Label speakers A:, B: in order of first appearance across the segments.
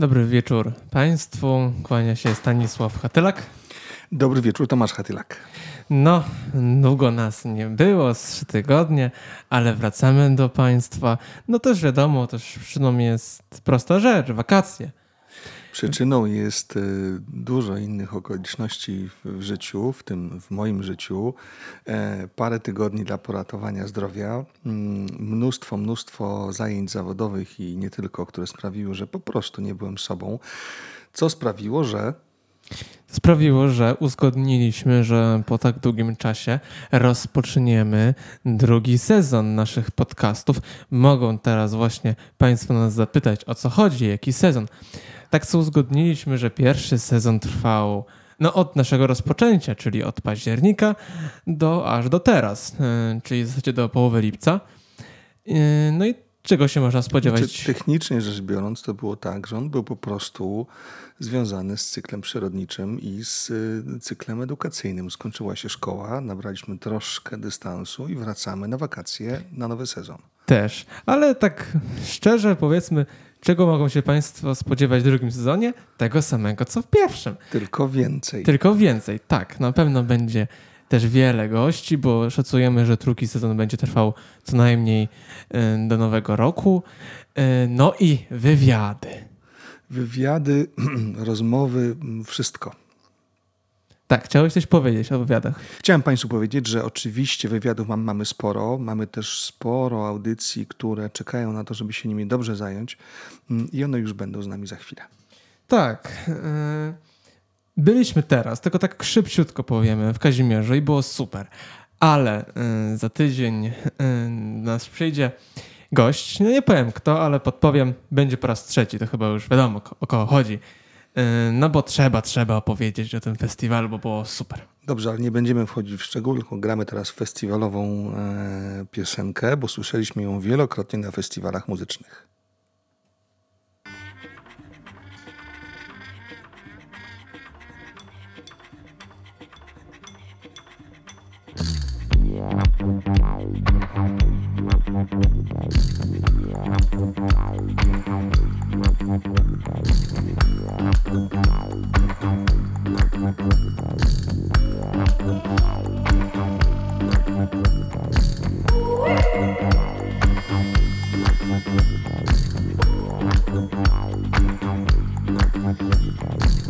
A: Dobry wieczór Państwu. Kłania się Stanisław Hatylak.
B: Dobry wieczór, Tomasz Hatylak.
A: No, długo nas nie było, z trzy tygodnie, ale wracamy do Państwa. No też wiadomo, też przyczyną jest prosta rzecz, wakacje.
B: Przyczyną jest e, dużo innych okoliczności w- w życiu, w tym w moim życiu. E, Parę tygodni dla poratowania zdrowia, mm, mnóstwo, mnóstwo zajęć zawodowych i nie tylko, które sprawiły, że po prostu nie byłem sobą, co sprawiło, że
A: Sprawiło, że uzgodniliśmy, że po tak długim czasie rozpoczniemy drugi sezon naszych podcastów. Mogą teraz właśnie Państwo nas zapytać, o co chodzi, jaki sezon. Tak sobie uzgodniliśmy, że pierwszy sezon trwał no, od naszego rozpoczęcia, czyli od października do aż do teraz, yy, czyli w zasadzie do połowy lipca. Yy, No i czego się można spodziewać?
B: Znaczy, technicznie rzecz biorąc, to było tak, że on był po prostu związany z cyklem przyrodniczym i z y, cyklem edukacyjnym. Skończyła się szkoła, nabraliśmy troszkę dystansu i wracamy na wakacje na nowy sezon.
A: Też, ale tak szczerze powiedzmy, czego mogą się Państwo spodziewać w drugim sezonie? Tego samego co w pierwszym.
B: Tylko więcej.
A: Tylko więcej, tak. Na pewno będzie też wiele gości, bo szacujemy, że drugi sezon będzie trwał co najmniej y, do nowego roku. Y, No i wywiady.
B: Wywiady, rozmowy, mm, wszystko.
A: Tak, chciałeś coś powiedzieć o wywiadach.
B: Chciałem Państwu powiedzieć, że oczywiście wywiadów mam, mamy sporo. Mamy też sporo audycji, które czekają na to, żeby się nimi dobrze zająć mm, i one już będą z nami za chwilę.
A: Tak. y, Byliśmy teraz, tylko tak szybciutko powiemy, w Kazimierzu i było super. Ale y, za tydzień y, nas przyjdzie gość, no nie powiem kto, ale podpowiem, będzie po raz trzeci, to chyba już wiadomo o kogo chodzi. Y, E, No bo trzeba, trzeba opowiedzieć o tym festiwalu, bo było super.
B: Dobrze, ale nie będziemy wchodzić w szczegóły, tylko gramy teraz festiwalową e, piosenkę, bo słyszeliśmy ją wielokrotnie na festiwalach muzycznych.
C: I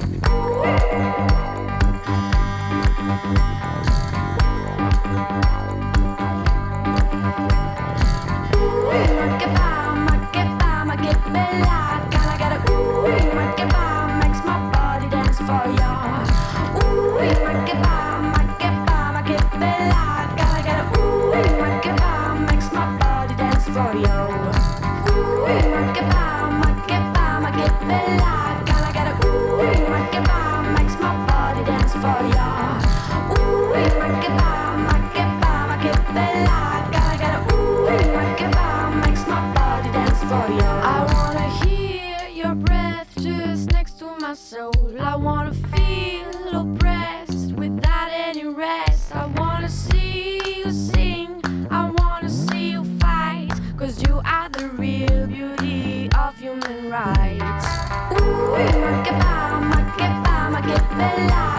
C: right. Ooh, make it by, make it by, make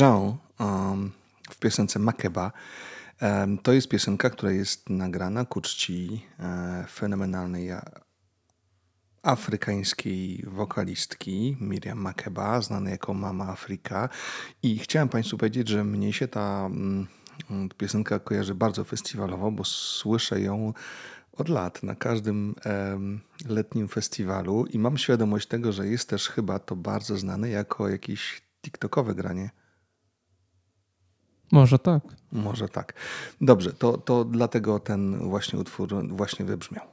B: Jean um, w piosence Makeba em, to jest piosenka, która jest nagrana ku czci e, fenomenalnej a- afrykańskiej wokalistki Miriam Makeba, znanej jako Mama Afryka. I chciałem Państwu powiedzieć, że mnie się ta mm, piosenka kojarzy bardzo festiwalowo, bo słyszę ją od lat na każdym letnim festiwalu i mam świadomość tego, że jest też chyba to bardzo znane jako jakieś TikTokowe granie.
A: Może tak.
B: Może tak. Dobrze, to, to dlatego ten właśnie utwór właśnie wybrzmiał.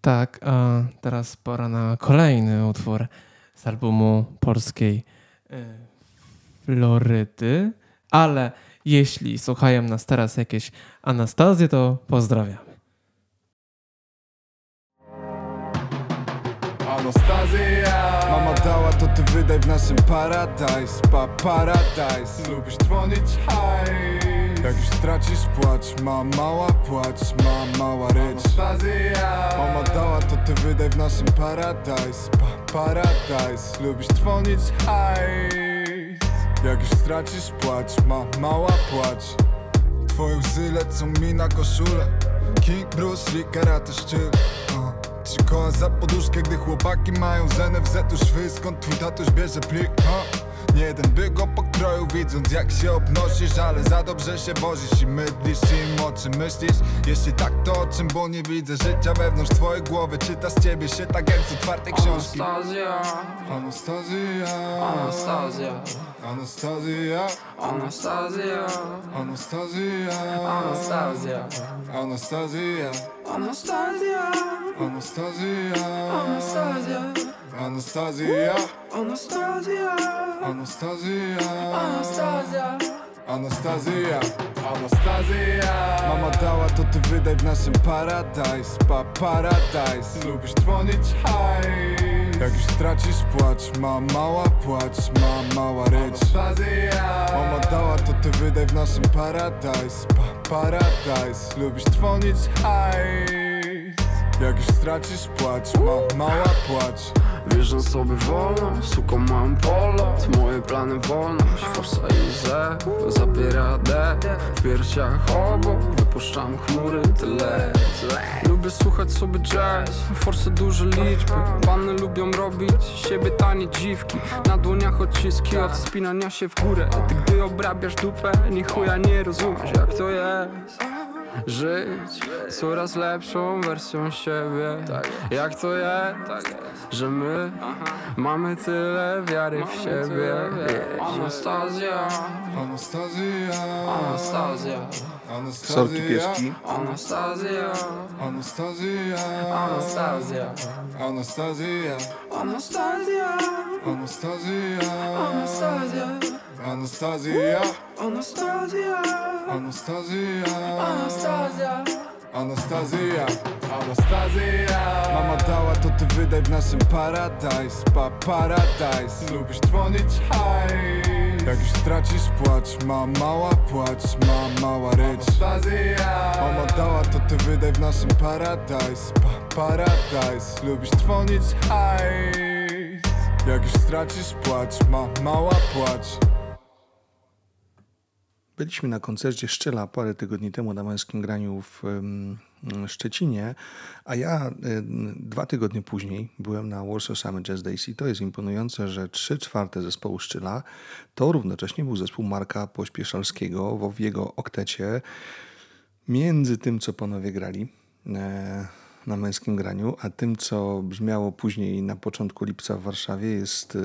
A: Tak, a teraz pora na kolejny utwór. z albumu polskiej e, Florydy. Ale jeśli słuchają nas teraz jakieś Anastazje, to pozdrawiamy.
D: Dała to ty wydaj w naszym paradise Pa paradise Lubisz dzwonić high Jak już stracisz płacz Ma mała płacz Ma mała rycz. Mama dała to ty wydaj w naszym paradise Pa paradise Lubisz dzwonić high Jak już stracisz płacz Ma mała płacz. Twoje łzy lecą mi na koszulę King Bruce Lee, karate szczyl. Uh. Trzy koła za poduszkę, gdy chłopaki mają z NFZ-u szwy Skąd twój tatuś bierze plik, uh. Nie jeden by go pokroił widząc jak się obnosisz Ale za dobrze się wozisz i mydlisz im o czym myślisz Jeśli tak to o czym, bo nie widzę życia wewnątrz twojej głowy. Czyta z ciebie się tak jak z otwartej książki.
E: Anastazja,
D: Anastazja.
E: Anastazja,
D: Anastazja
E: Anastazja,
D: Anastazja
E: Anastazja,
D: Anastazja
E: Anastazja,
D: Anastazja
E: Anastazja,
D: Anastazja
E: Anastazja,
D: Anastazja
E: Anastazja.
D: Anastazja Anastazja Mama dała to ty wydaj w naszym paradise Pa paradise Lubisz dzwonić high Jak już stracisz płacz Ma mała płacz Ma mała rycz. Mama dała to ty wydaj w naszym paradise. Pa paradise. Lubisz dzwonić high Jak już stracisz płacz Ma mała płacz.
E: Wierzę sobie wolno, suką mam polot Moje plany wolność, forsa i zew Zabiera dech, w piersiach obok Wypuszczam chmury, tyle. Lubię słuchać sobie jazz, forsy duże liczby. Panny lubią robić siebie tanie dziwki. Na dłoniach odciski od spinania się w górę. Ty gdy obrabiasz dupę, ni chuja nie rozumiesz jak to jest Żyć coraz lepszą wersją siebie. Jak to jest, że my mamy tyle wiary w siebie? Anastazja,
D: Anastazja.
E: Anastazja,
B: Sorki
D: Anastazja
B: pieski.
E: Anastazja,
D: Anastazja.
E: Anastazja,
D: Anastazja.
E: Anastazja,
D: Anastazja.
E: Anastazja,
D: Anastazja.
E: Anastazja,
D: Anastazja.
E: Anastazja.
D: Anastazja. Anastazja. Mama dała to ty wydaj w naszym paradise Pa paradise Lubisz dzwonić high Jak już stracisz płacz Ma mała płacz Ma mała rycz. Anastazja. Mama dała to ty wydaj w naszym paradise Pa paradise Lubisz dzwonić high Jak już stracisz płacz Ma mała płacz
B: Byliśmy na koncercie Szczyla parę tygodni temu na męskim graniu w Szczecinie, a ja dwa tygodnie później byłem na Warsaw Summer Jazz Days i to jest imponujące, że trzy czwarte zespołu Szczyla to równocześnie był zespół Marka Pośpieszalskiego w jego oktecie. Między tym, co panowie grali e, na męskim graniu, a tym, co brzmiało później na początku lipca w Warszawie, jest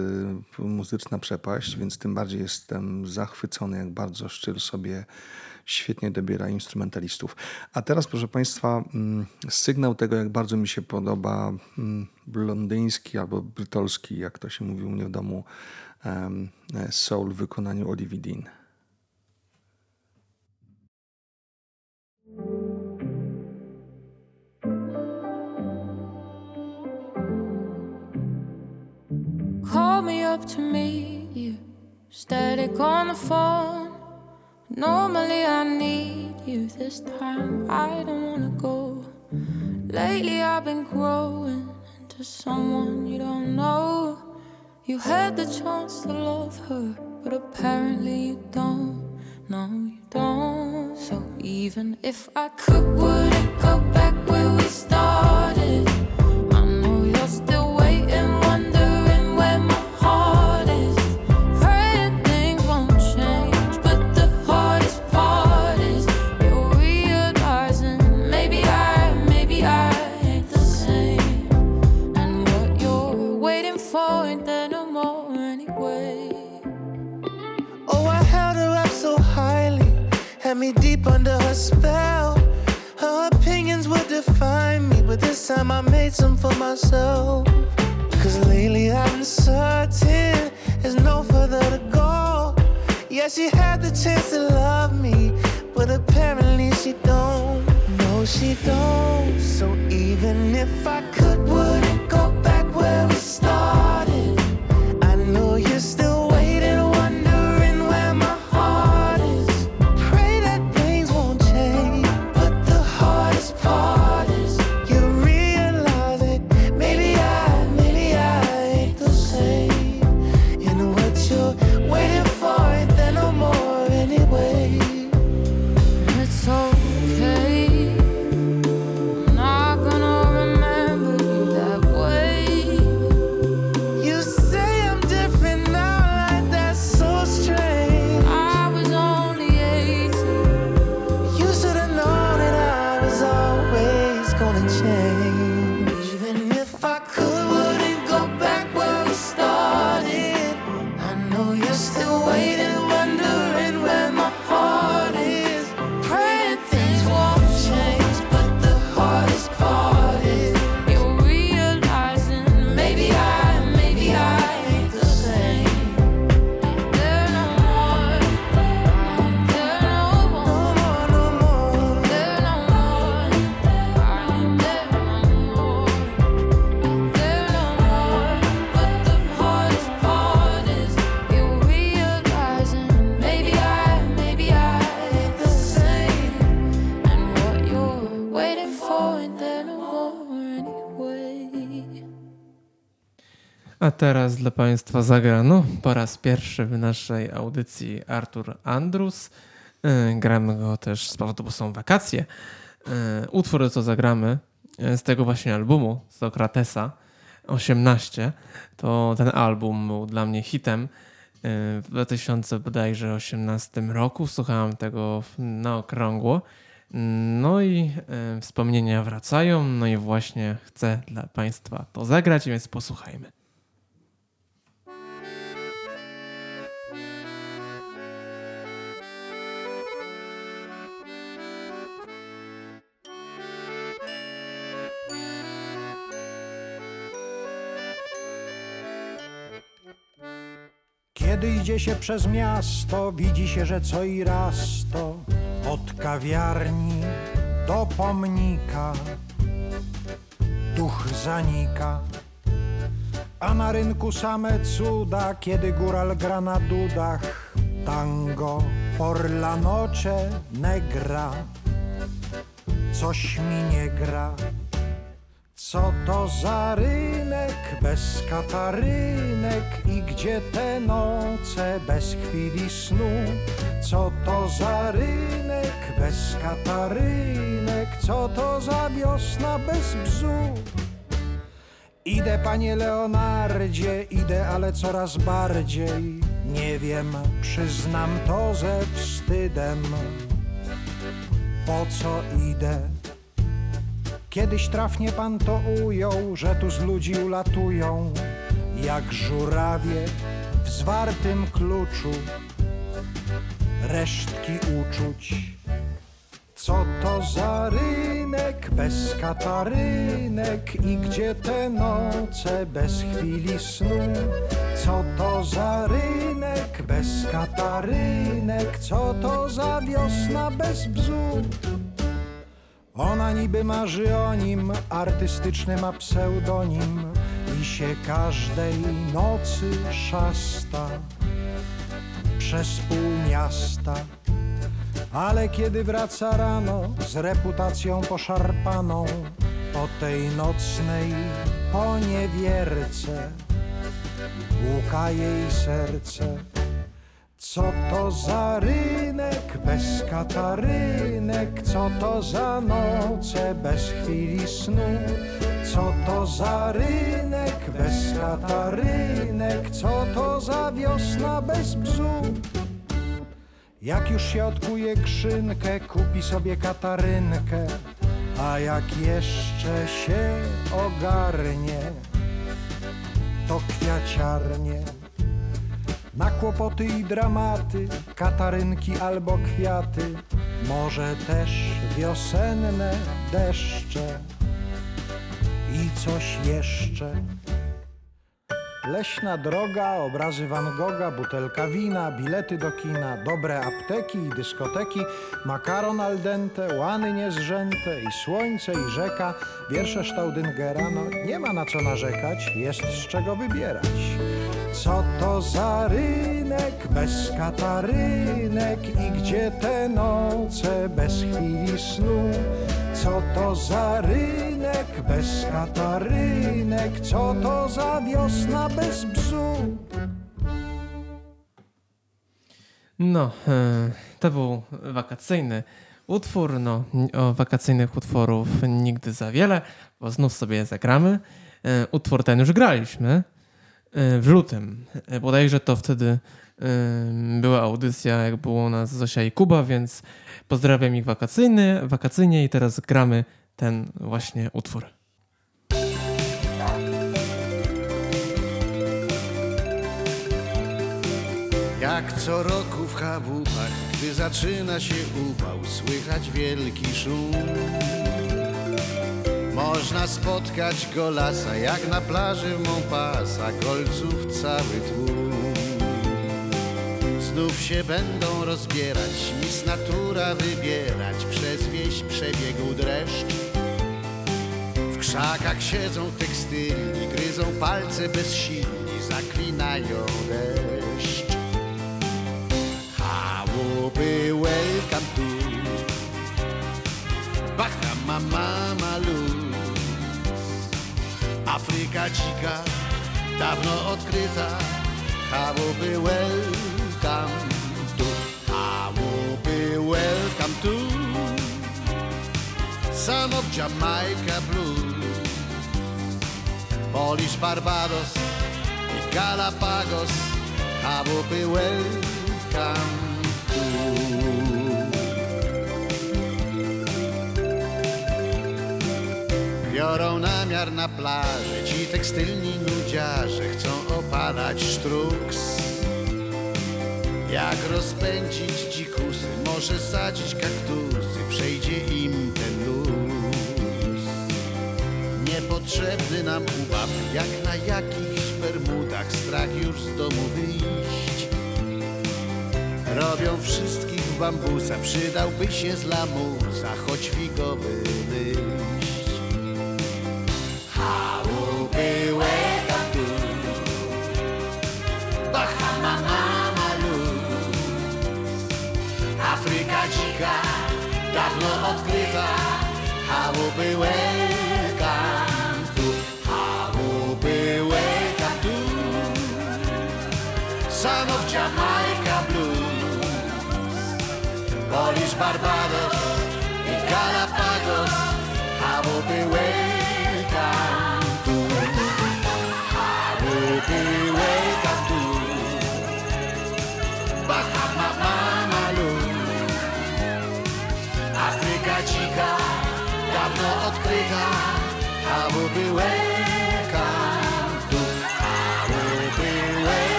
B: e, muzyczna przepaść, więc tym bardziej jestem zachwycony, jak bardzo Szczyl sobie świetnie dobiera instrumentalistów. A teraz, proszę Państwa, mm, sygnał tego, jak bardzo mi się podoba mm, londyński albo brytolski, jak to się mówi u mnie w domu, e, soul w wykonaniu Olivia Dean.
F: Call me up to meet you. Static on the phone. Normally I need you this time. I don't wanna go. Lately I've been growing into someone you don't know. You had the chance to love her, but apparently you don't. No, you don't. So even if I could, would it go back where we started?
G: Time I made some for myself. Cause lately I've been certain there's no further to go. Yeah, she had the chance to love me, but apparently she don't. No, she don't. So even if I could, wouldn't go back
C: gonna
G: change.
A: Teraz dla Państwa zagrano po raz pierwszy w naszej audycji Artur Andrus. Yy, Gramy go też z powodu, bo są wakacje. Yy, Utwór, co zagramy yy, z tego właśnie albumu, Sokratesa 18, to ten album był dla mnie hitem. W 2018 roku słuchałem tego na okrągło. No i wspomnienia wracają, no i właśnie chcę dla Państwa to zagrać, więc posłuchajmy.
H: Kiedy idzie się przez miasto, widzi się, że co i raz to od kawiarni do pomnika duch zanika. A na rynku same cuda, kiedy góral gra na dudach tango por la noche negra. Coś mi nie gra. Co to za rynek bez katarynek i gdzie te noce bez chwili snu? Co to za rynek bez katarynek? Co to za wiosna bez bzu? Idę, panie Leonardzie, idę, ale coraz bardziej nie wiem, przyznam to ze wstydem. Po co idę? Kiedyś trafnie pan to ujął, że tu z ludzi ulatują, jak żurawie w zwartym kluczu, resztki uczuć. Co to za rynek bez katarynek i gdzie te noce bez chwili snu? Co to za rynek bez katarynek? Co to za wiosna bez bzu? Ona niby marzy o nim, artystyczny ma pseudonim i się każdej nocy szasta przez pół miasta. Ale kiedy wraca rano z reputacją poszarpaną po tej nocnej poniewierce, łuka jej serce. Co to za rynek bez katarynek? Co to za noce bez chwili snu? Co to za rynek bez katarynek? Co to za wiosna bez bzu? Jak już się odkuje krzynkę, kupi sobie katarynkę, a jak jeszcze się ogarnie, to kwiaciarnie. Na kłopoty i dramaty, katarynki albo kwiaty, może też wiosenne deszcze i coś jeszcze. Leśna droga, obrazy Van Gogha, butelka wina, bilety do kina, dobre apteki i dyskoteki, makaron al dente, łany niezrzęte i słońce i rzeka, wiersze Staudingera, no nie ma na co narzekać, jest z czego wybierać. Co to za rynek bez katarynek i gdzie te noce bez chwili snu? Co to za rynek bez katarynek? Co to za wiosna bez bzu?
A: No, e, to był wakacyjny utwór. No, o wakacyjnych utworów nigdy za wiele, bo znów sobie zagramy. E, Utwór ten już graliśmy w lutym. E, Bodajże to wtedy e, była audycja, jak było u nas Zosia i Kuba, więc pozdrawiam ich wakacyjny, wakacyjnie i teraz gramy ten właśnie utwór.
I: Jak co roku w chałupach, gdy zaczyna się upał, słychać wielki szum. Można spotkać golasa, jak na plaży Montpasa, golców cały tłum. Znów się będą rozbierać, mis natura wybierać, przez wieś przebiegł dreszcz. W krzakach siedzą tekstylni, gryzą palce bezsilni, zaklinają deszcz. Chałupy welcome to Bahama Mama Luz Afryka dzika, dawno odkryta. Chałupy welcome to Chałupy welcome to Son of Jamaica Blues Polish Barbados i Galapagos. Chałupy welcome Biorą namiar na plaży Ci tekstylni nudziarze Chcą opalać sztruks. Jak rozpędzić dzikusy Może sadzić kaktusy Przejdzie im ten luz. Niepotrzebny nam ubaw Jak na jakichś bermudach Strach już z domu wyjść. Robią wszystkich w bambusa Przydałby się z lamusa Choć figowy liść Afryka Dawno odkryta. Welcome to Chałupy welcome to Son of Jamaica Blues Polish Barbados i Galapagos. Welcome to Chałupy welcome to Bahama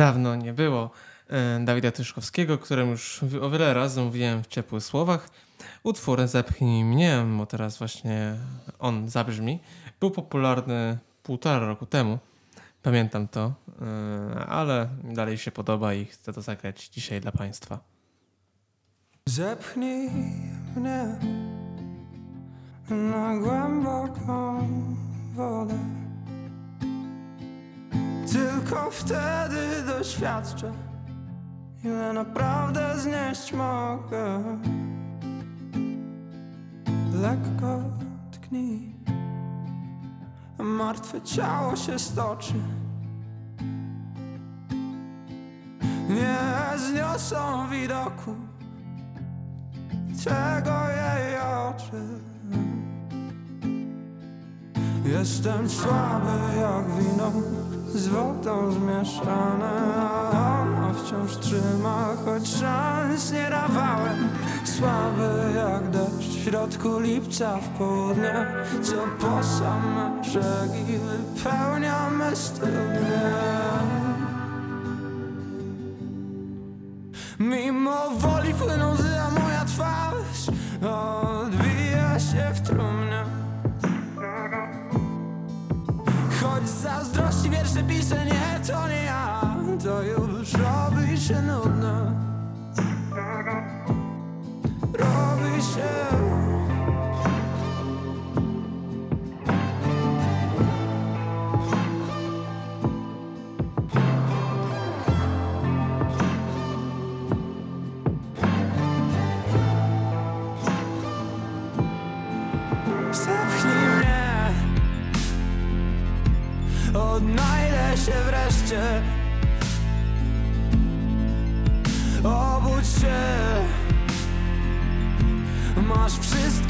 I: Dawno
A: nie było e, Dawida Tyszkowskiego, którym już o wiele razy mówiłem w ciepłych słowach. Utwór Zepchnij mnie, bo teraz właśnie on zabrzmi. Był popularny półtora roku temu. Pamiętam to, e, ale dalej się podoba i chcę to zagrać dzisiaj dla Państwa.
G: Zepchnij mnie na głęboką wodę. Tylko wtedy doświadczę, ile naprawdę znieść mogę. Lekko tknij
J: martwe ciało się stoczy. Nie zniosą widoku tego jej oczy. Jestem słaby jak wino z wodą zmieszane, a ona wciąż trzyma, choć szans nie dawałem. Słaby jak deszcz w środku lipca w południe, co po same brzegi wypełnia me studnie. Mimo woli płyną łzy, a moja twarz odbija piszę, nie, to nie ja. To już robi się nudne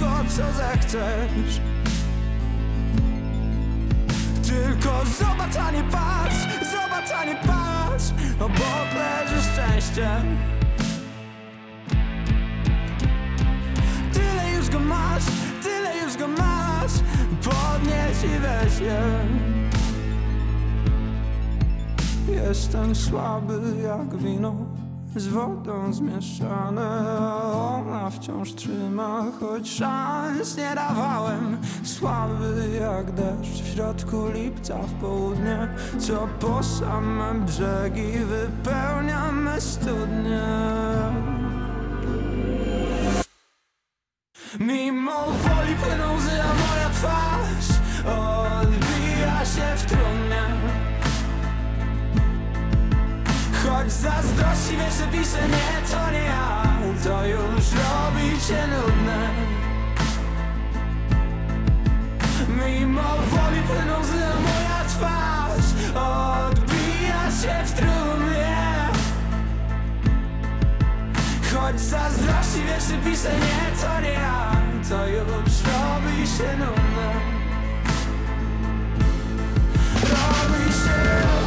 J: wszystko co zechcesz. Tylko zobacz, a nie patrz Zobacz, a nie patrz. Obok leży szczęście Tyle już go masz Tyle już go masz. Podnieś i weź je. Jestem słaby jak wino z wodą zmieszane. Ona wciąż trzyma, choć szans nie dawałem. Słaby jak deszcz w środku lipca w południe. Co po same brzegi wypełnia me studnie że nie, to nie ja. To już robi się nudne. Mimo woli płyną a moja twarz. Odbija się w trumnie. Choć zazdrości wiesz, że piszę nie, to nie ja. To już robi się nudne. Robi się Robi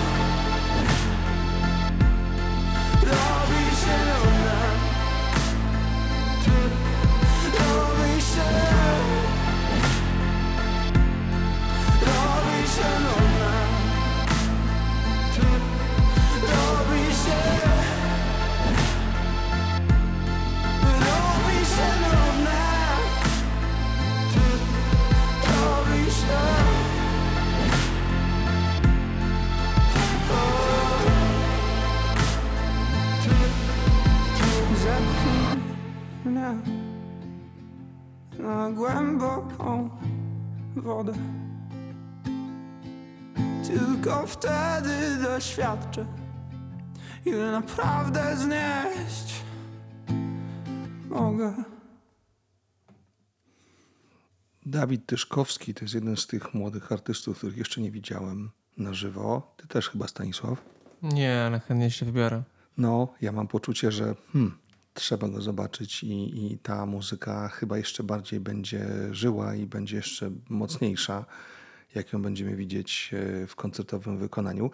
J: mnie na głęboką wodę Tylko wtedy doświadczę Ile naprawdę znieść mogę
B: Dawid Tyszkowski to jest jeden z tych młodych artystów, których jeszcze nie widziałem na żywo. Ty też chyba, Stanisław.
A: Nie, ale chętnie się wybiorę.
B: No, ja mam poczucie, że hmm, trzeba go zobaczyć i, i ta muzyka chyba jeszcze bardziej będzie żyła i będzie jeszcze mocniejsza, jak ją będziemy widzieć e, w koncertowym wykonaniu.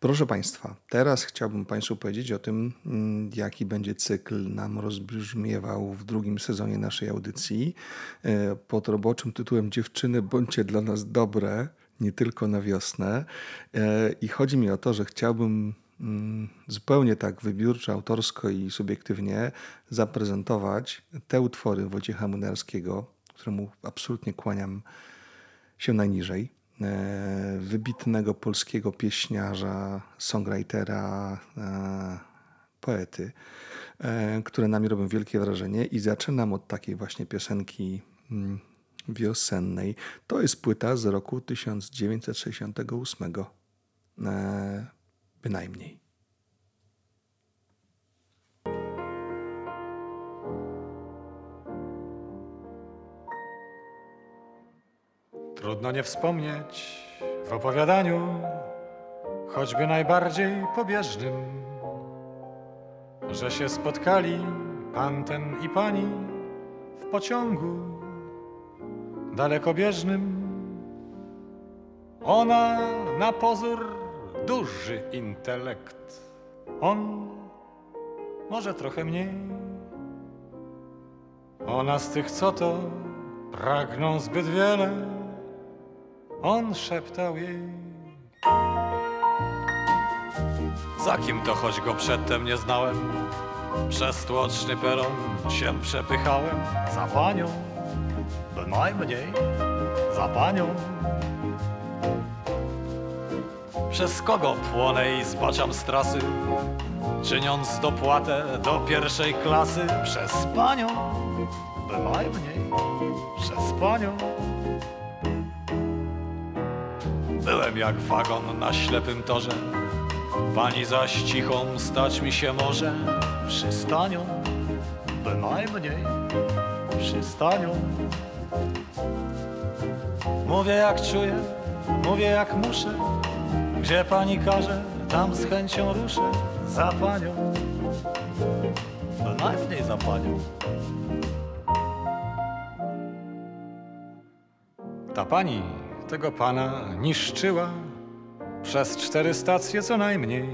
B: Proszę Państwa, teraz chciałbym Państwu powiedzieć o tym, mm, jaki będzie cykl nam rozbrzmiewał w drugim sezonie naszej audycji e, pod roboczym tytułem Dziewczyny, bądźcie dla nas dobre, nie tylko na wiosnę. E, I chodzi mi o to, że chciałbym zupełnie tak wybiórczo, autorsko i subiektywnie zaprezentować te utwory Wojciecha Młynarskiego, któremu absolutnie kłaniam się najniżej. E, Wybitnego polskiego pieśniarza, songwritera, e, poety, e, które na mnie robią wielkie wrażenie. I zaczynam od takiej właśnie piosenki mm, wiosennej. To jest płyta z roku 1968. Bynajmniej.
K: Trudno nie wspomnieć w opowiadaniu, choćby najbardziej pobieżnym, że się spotkali pan ten i pani w pociągu dalekobieżnym. Ona na pozór duży intelekt, on może trochę mniej. Ona z tych, co to pragną zbyt wiele, on szeptał jej. Za kim to choć go przedtem nie znałem? Przez tłoczny peron się przepychałem za panią, bynajmniej za panią. Przez kogo płonę i zbaczam z trasy, czyniąc dopłatę do pierwszej klasy przez panią, bynajmniej przez panią. Byłem jak wagon na ślepym torze, pani zaś cichą stać mi się może przystanią, bynajmniej przystanią. Mówię jak czuję, mówię jak muszę, gdzie pani każe, tam z chęcią ruszę za panią, bynajmniej za panią. Ta pani tego pana niszczyła przez cztery stacje co najmniej.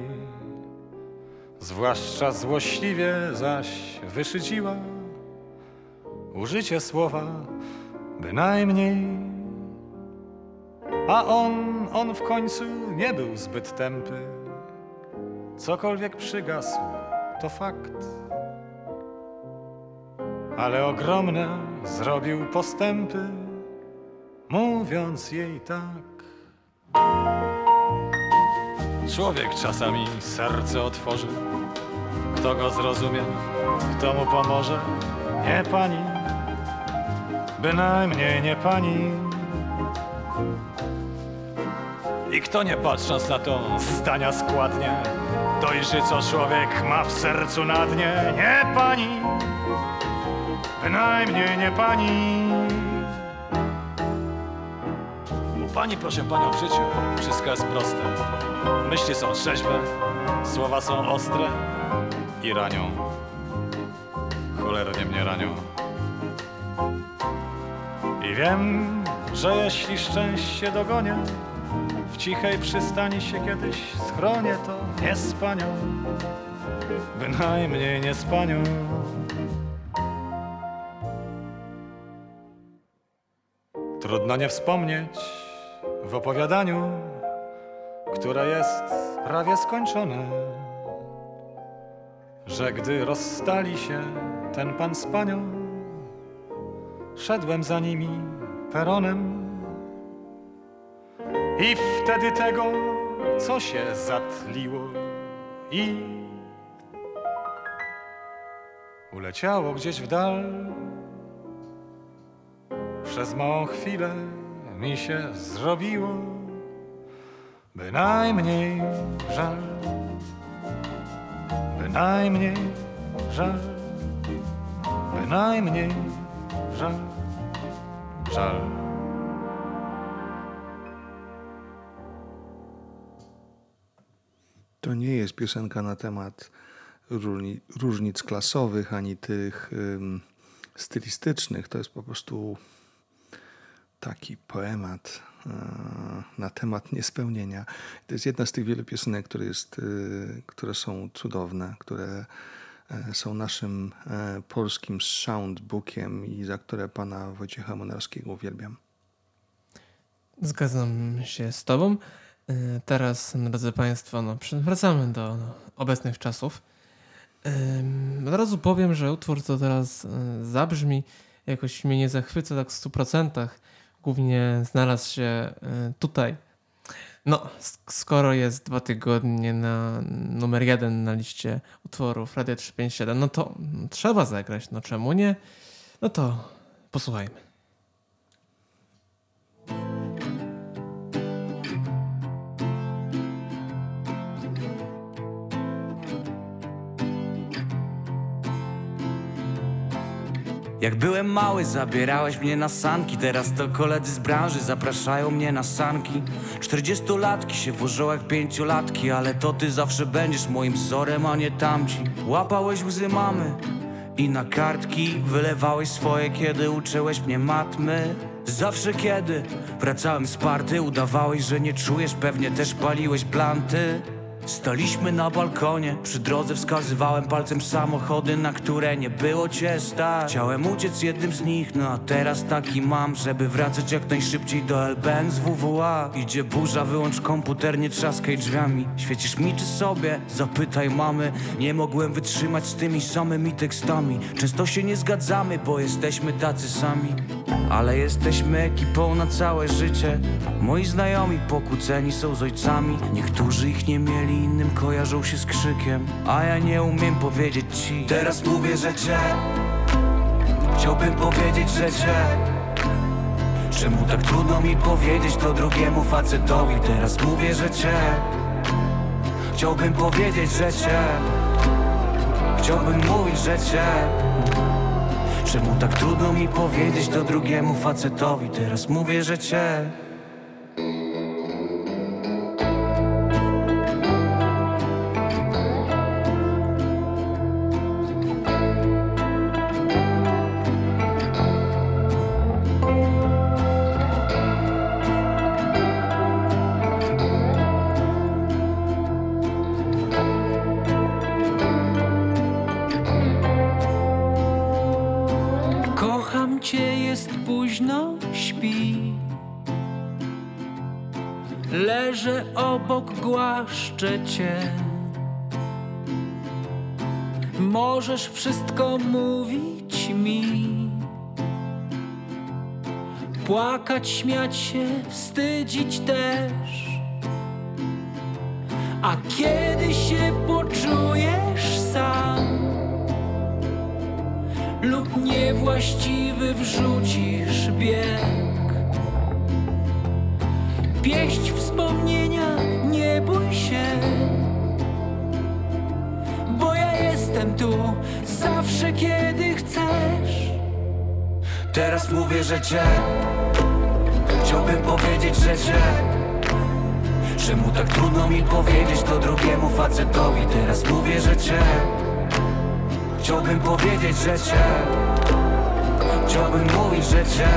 K: Zwłaszcza złośliwie zaś wyszydziła użycie słowa bynajmniej. A on, on w końcu nie był zbyt tępy. Cokolwiek przygasł, to fakt. Ale ogromne zrobił postępy, mówiąc jej tak. Człowiek czasami serce otworzy. Kto go zrozumie, kto mu pomoże? Nie pani, bynajmniej nie pani. I kto nie patrząc na to zdania składnie, dojrzy co człowiek ma w sercu na dnie? Nie pani, bynajmniej nie pani. U pani, proszę panią, w życiu wszystko jest proste. Myśli są trzeźwe, słowa są ostre i ranią. Cholernie mnie ranią. I wiem, że jeśli szczęście dogonię, cichej przystani się kiedyś schronię, to nie z panią, bynajmniej nie z panią. Trudno nie wspomnieć w opowiadaniu, które jest prawie skończone, że gdy rozstali się ten pan z panią, szedłem za nimi peronem i wtedy tego, co się zatliło i uleciało gdzieś w dal. Przez małą chwilę mi się zrobiło bynajmniej żal, bynajmniej żal, bynajmniej żal, żal.
B: To nie jest piosenka na temat różni, różnic klasowych ani tych stylistycznych. To jest po prostu taki poemat yy, na temat niespełnienia. To jest jedna z tych wielu piosenek, które, jest, yy, które są cudowne, które yy, są naszym yy, polskim soundbookiem i za które pana Wojciecha Monarskiego uwielbiam.
A: Zgadzam się z Tobą. Y, Teraz, drodzy Państwo, no, wracamy do no, obecnych czasów. Od razu powiem, że utwór, co teraz y, zabrzmi, jakoś mnie nie zachwyca tak w 100%. Głównie znalazł się y, tutaj. No, sk- skoro jest dwa tygodnie na numer jeden na liście utworów Radio 357, no to trzeba zagrać, no czemu nie? No to posłuchajmy.
L: Jak byłem mały, zabierałeś mnie na sanki. Teraz to koledzy z branży zapraszają mnie na sanki. Czterdziestolatki się włożą jak pięciolatki Ale to ty zawsze będziesz moim wzorem, a nie tamci. Łapałeś łzy mamy i na kartki Wylewałeś swoje, kiedy uczyłeś mnie matmy. Zawsze kiedy wracałem z party Udawałeś, że nie czujesz, pewnie też paliłeś planty Staliśmy na balkonie, przy drodze wskazywałem palcem samochody, na które nie było cię stać. Chciałem uciec jednym z nich, no a teraz taki mam, żeby wracać jak najszybciej do LBN z WWA Idzie burza, wyłącz komputer, nie trzaskaj drzwiami. Świecisz mi czy sobie? Zapytaj mamy. Nie mogłem wytrzymać z tymi samymi tekstami. Często się nie zgadzamy, bo jesteśmy tacy sami. Ale jesteśmy ekipą na całe życie. Moi znajomi pokłóceni są z ojcami. Niektórzy ich nie mieli, innym kojarzą się z krzykiem A ja nie umiem powiedzieć ci. Teraz mówię, że cię. Chciałbym powiedzieć, że cię. Czemu tak trudno mi powiedzieć to drugiemu facetowi? Teraz mówię, że cię. Chciałbym powiedzieć, że cię. Chciałbym mówić, że cię. Czemu tak trudno mi powiedzieć to drugiemu facetowi? Teraz mówię, że cię
M: Możesz wszystko mówić mi. Płakać, śmiać się, wstydzić też. A kiedy się poczujesz sam lub niewłaściwy wrzucisz bieg. Pieść wspomnienia, tu zawsze, kiedy chcesz.
L: Teraz mówię, że cię Chciałbym powiedzieć, że cię. Czemu tak trudno mi powiedzieć to drugiemu facetowi. Teraz mówię, że cię Chciałbym powiedzieć, że cię. Chciałbym mówić, że cię.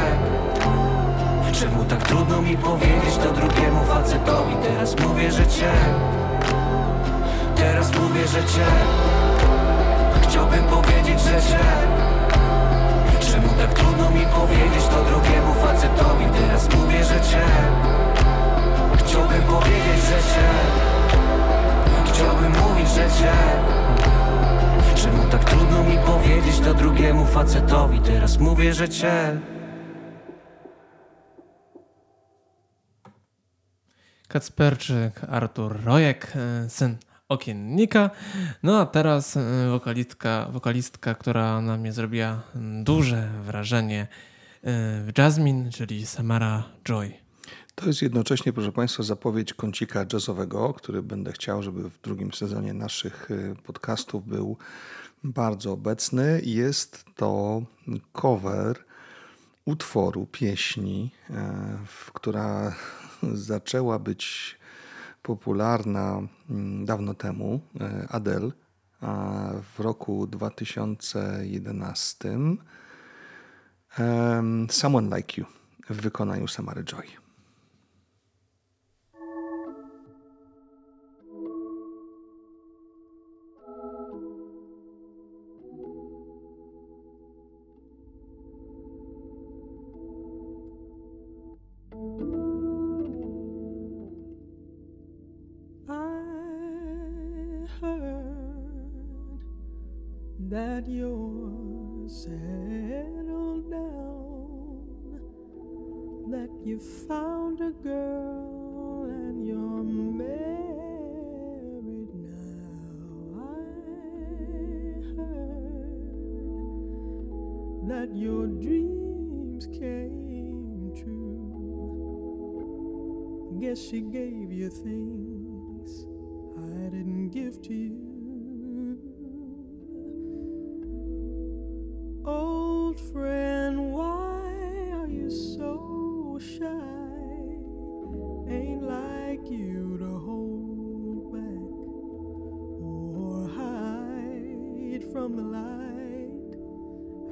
L: Czemu tak trudno mi powiedzieć to drugiemu facetowi. Teraz mówię, że cię. Teraz mówię, że cię Chciałbym powiedzieć, że cię Czemu tak trudno mi powiedzieć to drugiemu facetowi? Teraz mówię, że cię Chciałbym powiedzieć, że cię Chciałbym mówić, że cię Czemu tak trudno mi powiedzieć to drugiemu facetowi? Teraz mówię, że cię
A: Kacperczyk, Artur Rojek, e, syn Okiennika. No a teraz e, wokalistka, wokalistka która na mnie zrobiła duże wrażenie e, Jasmine, czyli Samara Joy.
B: To jest jednocześnie, proszę Państwa, zapowiedź kącika jazzowego, który będę chciał, żeby w drugim sezonie naszych y, podcastów był bardzo obecny. Jest to cover utworu, pieśni, e, która zaczęła być popularna mm, dawno temu, e, Adele, w roku 2011. em, Someone Like You w wykonaniu Samary Joy.
M: Old friend, why are you so shy? Ain't like you to hold back or hide from the light.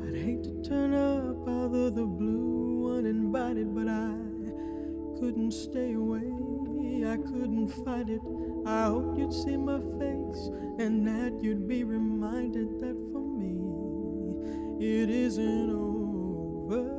M: I'd hate to turn up out of the blue uninvited, but I couldn't stay away. I couldn't fight it. I hope you'd see my face and that you'd be reminded that it isn't over.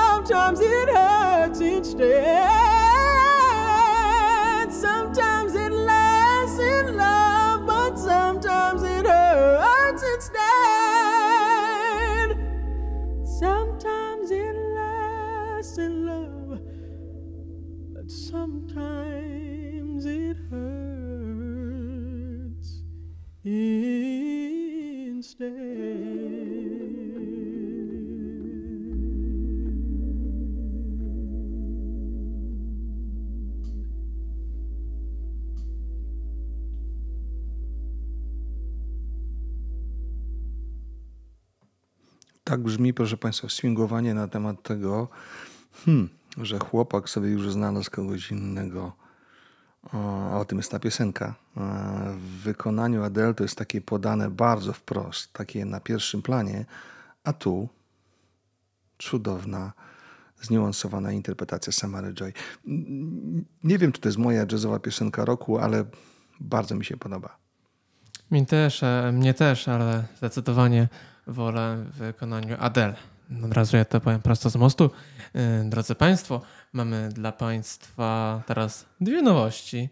M: Sometimes it hurts instead.
B: Tak brzmi, proszę Państwa, swingowanie na temat tego, hmm, że chłopak sobie już znalazł kogoś innego. A o tym jest ta piosenka. E, W wykonaniu Adele to jest takie podane bardzo wprost, takie na pierwszym planie, a tu cudowna, zniuansowana interpretacja Samary Joy. Nie wiem, czy to jest moja jazzowa piosenka roku, ale bardzo mi się podoba.
A: Mi też, e, mnie też, ale zdecydowanie wolę w wykonaniu Adele. Od razu ja to powiem prosto z mostu. E, Drodzy Państwo, mamy dla Państwa teraz dwie nowości.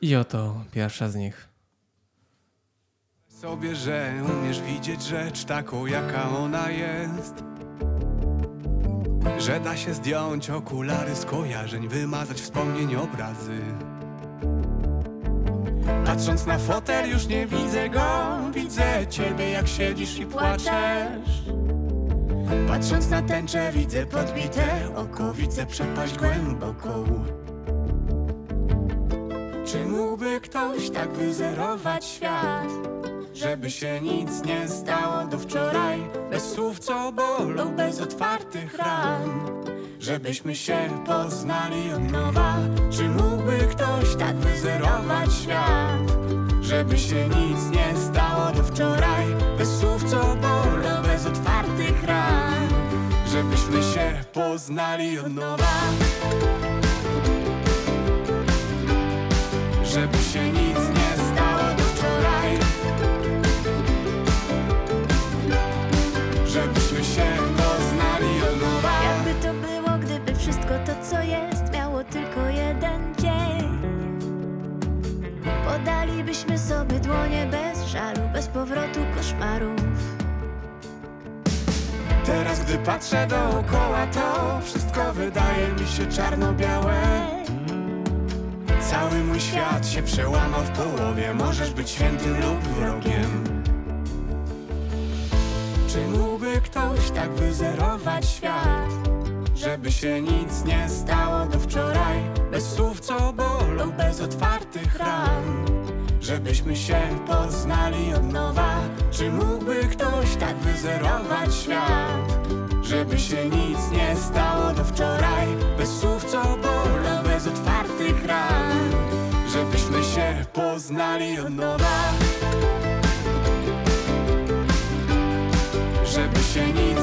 A: I oto pierwsza z nich.
N: sobie, że umiesz widzieć rzecz taką, jaka ona jest. Że da się zdjąć okulary skojarzeń, wymazać wspomnień obrazy. Patrząc na fotel już nie widzę go, widzę ciebie jak siedzisz i płaczesz. Patrząc na tęczę widzę podbite oko, widzę przepaść głęboką. Czy mógłby ktoś tak wyzerować świat? Żeby się nic nie stało do wczoraj Bez słów co bolą, bez otwartych ran Żebyśmy się poznali od nowa. Czy mógłby ktoś tak wyzerować świat? Żeby się nic nie stało do wczoraj. Bez słów co bolą, bez otwartych ran. Żebyśmy się poznali od nowa
O: co jest, miało tylko jeden dzień. Podalibyśmy sobie dłonie bez żalu, bez powrotu koszmarów.
N: Teraz gdy patrzę dookoła to Wszystko wydaje mi się czarno-białe Cały mój świat się przełamał w połowie Możesz być świętym lub wrogiem Czy mógłby ktoś tak wyzerować świat? Żeby się nic nie stało do wczoraj. Bez słów co bolą, bez otwartych ran. Żebyśmy się poznali od nowa. Czy mógłby ktoś tak wyzerować świat? Żeby się nic nie stało do wczoraj. Bez słów co bolą, bez otwartych ran. Żebyśmy się poznali od nowa. Żeby się nic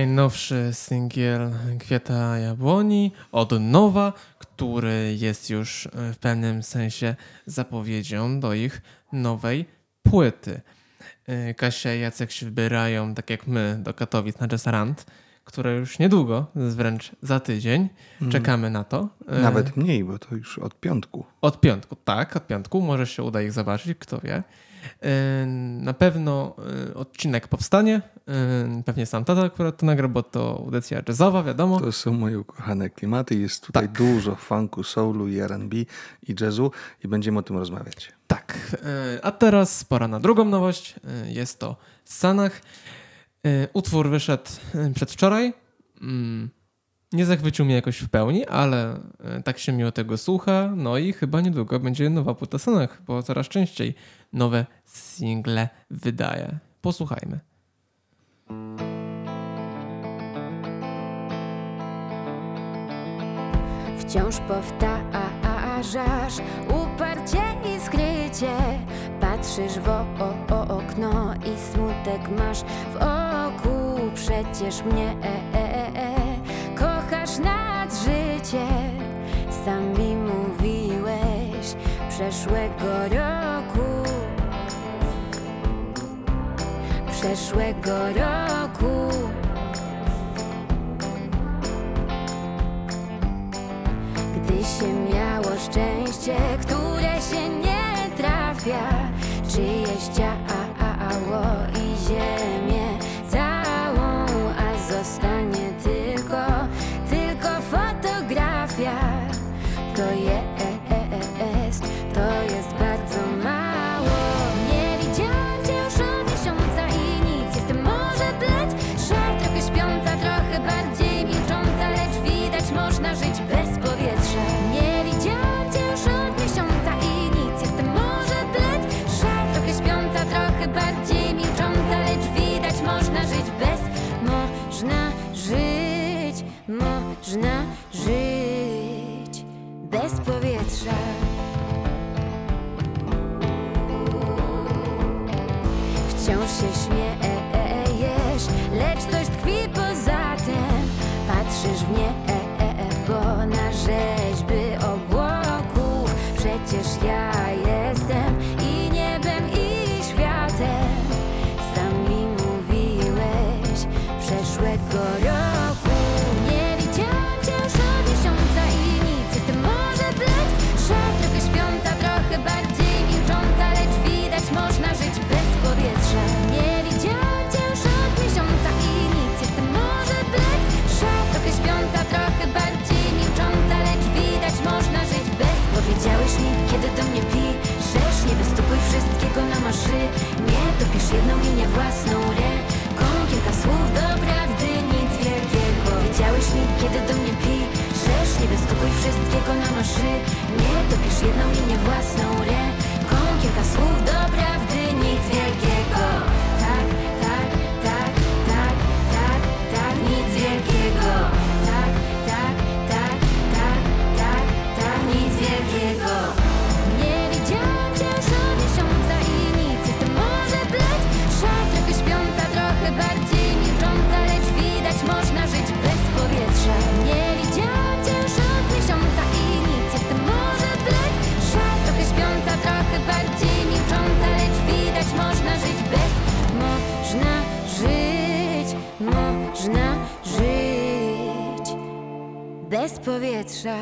A: Najnowszy singiel Kwiata Jabłoni od Nowa, który jest już e, w pewnym sensie zapowiedzią do ich nowej płyty. E, Kasia i Jacek się wybierają, tak jak my, do Katowic na Jazzrand, które już niedługo, wręcz za tydzień.
B: Mm.
A: Czekamy na to. E,
B: Nawet mniej, bo to już od piątku.
A: Od piątku, tak, od piątku. Może się uda ich zobaczyć, kto wie. Na pewno e, odcinek powstanie. E, Pewnie sam tata akurat to nagra, bo to audycja jazzowa, wiadomo.
B: To są moje ukochane klimaty. Jest tutaj dużo funku, soulu i R&B i jazzu i będziemy o tym rozmawiać.
A: Tak. E, A teraz pora na drugą nowość. Jest to Sanach. Utwór wyszedł przedwczoraj. Mm, Nie zachwycił mnie jakoś w pełni, ale tak się miło tego słucha. No i chyba niedługo będzie nowa płyta Sanach, bo coraz częściej nowe single wydaje. Posłuchajmy.
C: Wciąż powtarzasz uparcie i skrycie Patrzysz w okno i smutek masz w oku Przecież mnie e, e, e, kochasz nad życie Sami mówiłeś przeszłego roku Przeszłego roku. Gdy się miało szczęście, które się nie trafia Czyjeś ciało Dopisz jedną linię własną ręką Kilka słów do prawdy, nic wielkiego. Powiedziałeś mi, kiedy do mnie piszesz. Nie wystupuj wszystkiego na maszy Nie dopisz jedną linię własną ręką Kilka słów do prawdy, nic wielkiego. Tak, tak, tak, tak, tak, tak, nic wielkiego. Tak, tak, tak, tak, tak, tak, nic wielkiego można żyć Bez powietrza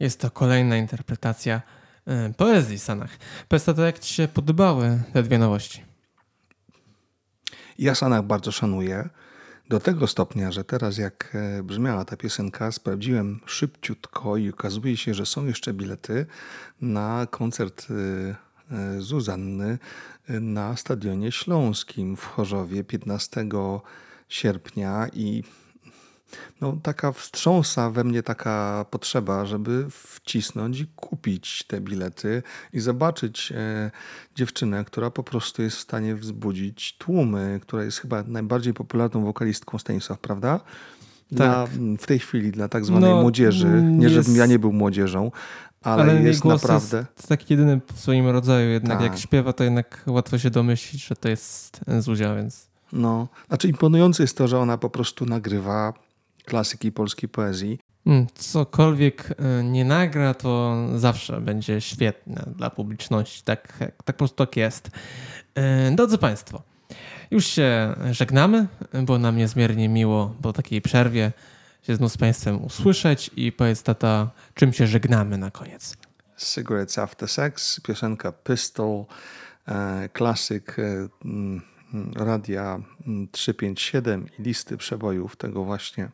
A: Jest to kolejna interpretacja e, poezji Sanach. Pesta, to jak ci się podobały te dwie nowości?
B: Ja Sanach bardzo szanuję. Do tego stopnia, że teraz jak e, brzmiała ta piosenka, sprawdziłem szybciutko i okazuje się, że są jeszcze bilety na koncert e, Zuzanny na Stadionie Śląskim w Chorzowie 15 sierpnia i no, taka wstrząsa we mnie taka potrzeba, żeby wcisnąć i kupić te bilety i zobaczyć e, dziewczynę, która po prostu jest w stanie wzbudzić tłumy, która jest chyba najbardziej popularną wokalistką Stanisław, prawda? Dla, w tej chwili dla tak zwanej
A: No,
B: młodzieży. Nie,
A: jest-
B: żebym ja nie był młodzieżą, ale,
A: jej
B: jest
A: głos
B: naprawdę.
A: Jest taki jedyny w swoim rodzaju, jednak jak
B: Tak.
A: śpiewa, to jednak łatwo się domyślić, że to jest Zuzia, więc
B: No, znaczy imponujące jest to, że ona po prostu nagrywa klasyki polskiej poezji.
A: Mm, Cokolwiek e, nie nagra, to zawsze będzie świetne dla publiczności. Tak, tak po prostu tak jest. E, Drodzy Państwo, już się żegnamy. Było nam niezmiernie miło po takiej przerwie się znów z Państwem usłyszeć i powiedz tata, czym się żegnamy na koniec.
B: Cigarettes After Sex, piosenka Pistol, e, klasyk e, radia mm, 357 i listy przebojów tego właśnie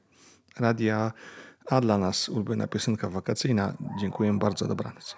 B: radia, a dla nas ulubiona piosenka wakacyjna. Dziękuję bardzo, dobranoc.